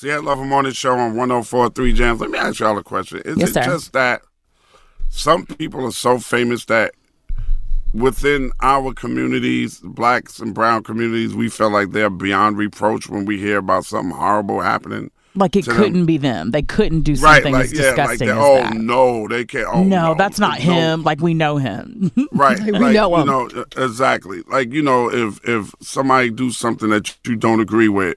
See, I love him on this show on 1043 Jams. Let me ask y'all a question. Is Yes, it sir. just that some people are so famous that within our communities, blacks and brown communities, we feel like they're beyond reproach when we hear about something horrible happening? Like it couldn't be them. They couldn't do Right, something like, as yeah, like disgusting that. Oh, that. no, they can't. Oh, no, no, that's not no. him. Like we know him. Right, we like, know you him. know uh, exactly. Like you know, if if somebody do something that you don't agree with,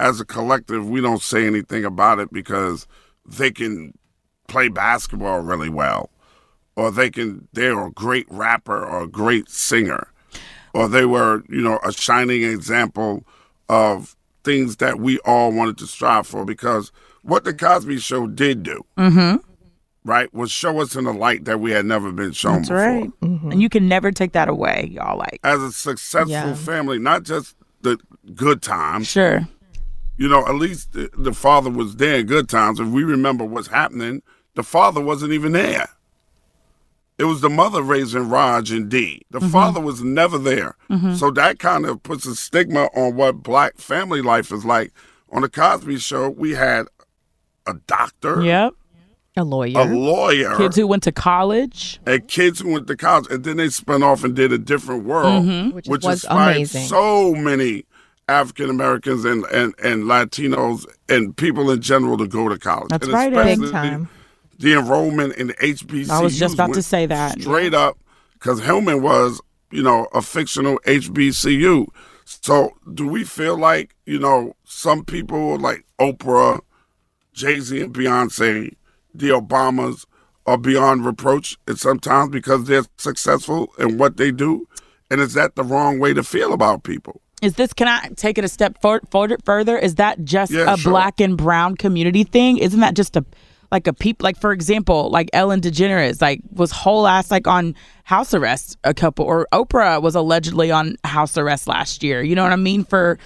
as a collective, we don't say anything about it because they can play basketball really well, or they can they're a great rapper or a great singer, or they were you know a shining example of things that we all wanted to strive for because what the Cosby Show did do, mm-hmm. right, was show us in a light that we had never been shown That's before right. And you can never take that away, y'all. Like as a successful Yeah. family, not just the good times. Sure. You know, at least the, the father was there in good times. If we remember what's happening, the father wasn't even there. It was the mother raising Raj and Dee. The father was never there. Mhm. So that kind of puts a stigma on what black family life is like. On the Cosby Show, we had a doctor, Yep. A lawyer. a lawyer, Kids who went to college. and kids who went to college, and then they spun off and did a different world, Mhm. Which which, was inspired amazing. so many African Americans and, and, and Latinos and people in general to go to college. That's and right, Big time. The, enrollment in the HBCUs. I was just about to say that. Straight up, because Hillman was, you know, a fictional HBCU. So do we feel like, you know, some people like Oprah, Jay Z, and Beyonce, the Obamas, are beyond reproach and sometimes because they're successful in what they do? And is that the wrong way to feel about people? Is this? Can I take it a step for, for, further? Is that just Yeah, a sure. black and brown community thing? Isn't that just a like a peep? Like for example, like Ellen DeGeneres, like was whole ass like on house arrest a couple, or Oprah was allegedly on house arrest last year. You know what I mean for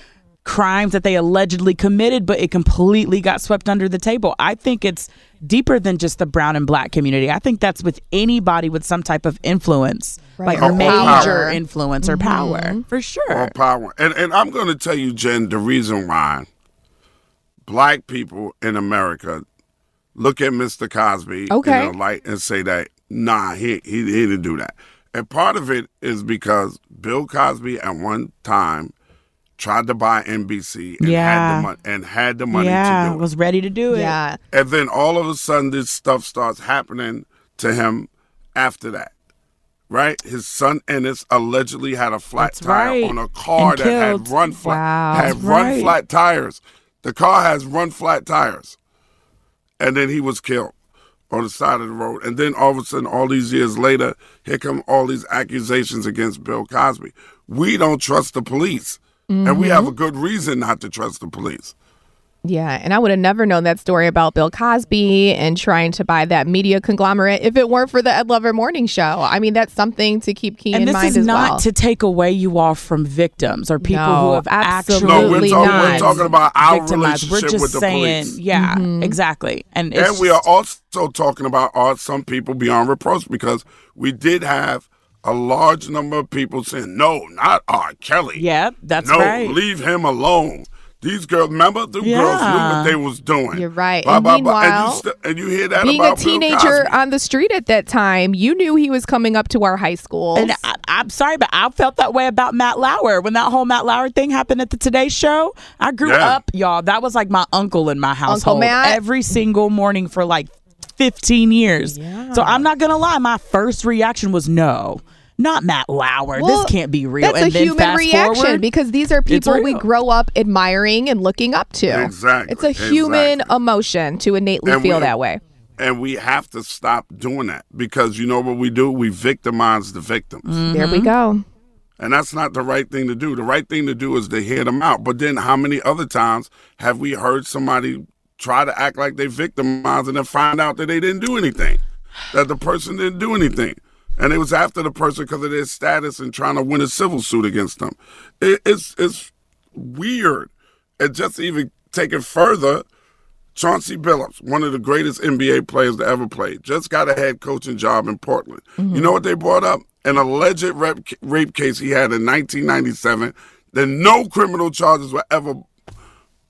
crimes that they allegedly committed, but it completely got swept under the table. I think it's deeper than just the brown and black community. I think that's with anybody with some type of influence, Right. like Or major power. influence or power, mm-hmm. for sure. or power. And and I'm going to tell you, Jen, the reason why black people in America look at Mr. Cosby Okay. in a light and say that nah, he, he he didn't do that. And part of it is because Bill Cosby at one time tried to buy NBC and had the money and had the money yeah, to do it. was ready to do it. Yeah. And then all of a sudden, this stuff starts happening to him after that. Right? His son Ennis allegedly had a flat That's tire right. on a car And that killed. had run flat Wow. had That's run right. flat tires. The car has run flat tires. And then he was killed on the side of the road. And then all of a sudden, all these years later, here come all these accusations against Bill Cosby. We don't trust the police. And we Mm-hmm. have a good reason not to trust the police. Yeah, and I would have never known that story about Bill Cosby and trying to buy that media conglomerate if it weren't for the Ed Lover Morning Show. I mean, that's something to keep key And in this mind is not to take away you all from victims or people No, who have actually No, we're, Absolutely talking, we're talking about our victimized. We're relationship just with the saying, police. yeah, Mm-hmm. exactly. And it's and we are also talking about are some people beyond reproach because we did have a large number of people saying, no, not R. Kelly. yeah, that's no, right. No, leave him alone. These girls, remember, the girls knew Yeah. what they was doing. You're right. Blah, And blah, blah. And, meanwhile, you st- and you hear that Being a about Bill teenager Cosby. on the street at that time, you knew he was coming up to our high school. And I, I'm sorry, but I felt that way about Matt Lauer when that whole Matt Lauer thing happened at the Today Show. I grew Yeah. up, y'all. That was like my uncle in my household Matt? every single morning for like 15 years. So I'm not gonna lie, my first reaction was no, not Matt Lauer. Well, this can't be real. That's and a then human fast reaction forward, because these are people we grow up admiring and looking up to. Exactly, It's a human exactly. emotion to innately And feel we- that way. And we have to stop doing that because you know what we do? We victimize the victims. Mm-hmm. There we mm-hmm. go. And that's not the right thing to do. The right thing to do is to hear them out. But then how many other times have we heard somebody try to act like they victimized and then find out that they didn't do anything? That the person didn't do anything. And it was after the person because of their status and trying to win a civil suit against them. It, it's it's weird. And just even take it further, Chauncey Billups, one of the greatest NBA players to ever play, just got a head coaching job in Portland. You know what they brought up? An alleged rape, rape case he had in 1997 that no criminal charges were ever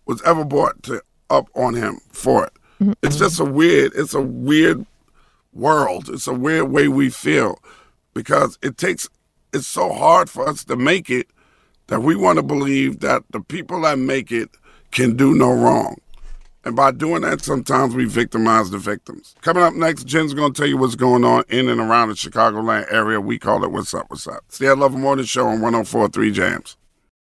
was ever brought to, up on him for it. Mm-hmm. It's just a weird. It's a weird world. It's a weird way we feel because it takes. It's so hard for us to make it that we want to believe that the people that make it can do no wrong. And by doing that, sometimes we victimize the victims. Coming up next, Jen's going to tell you what's going on in and around the Chicagoland area. We call it What's Up, What's Up. The Ed Lover Morning Show on 1043 Jams.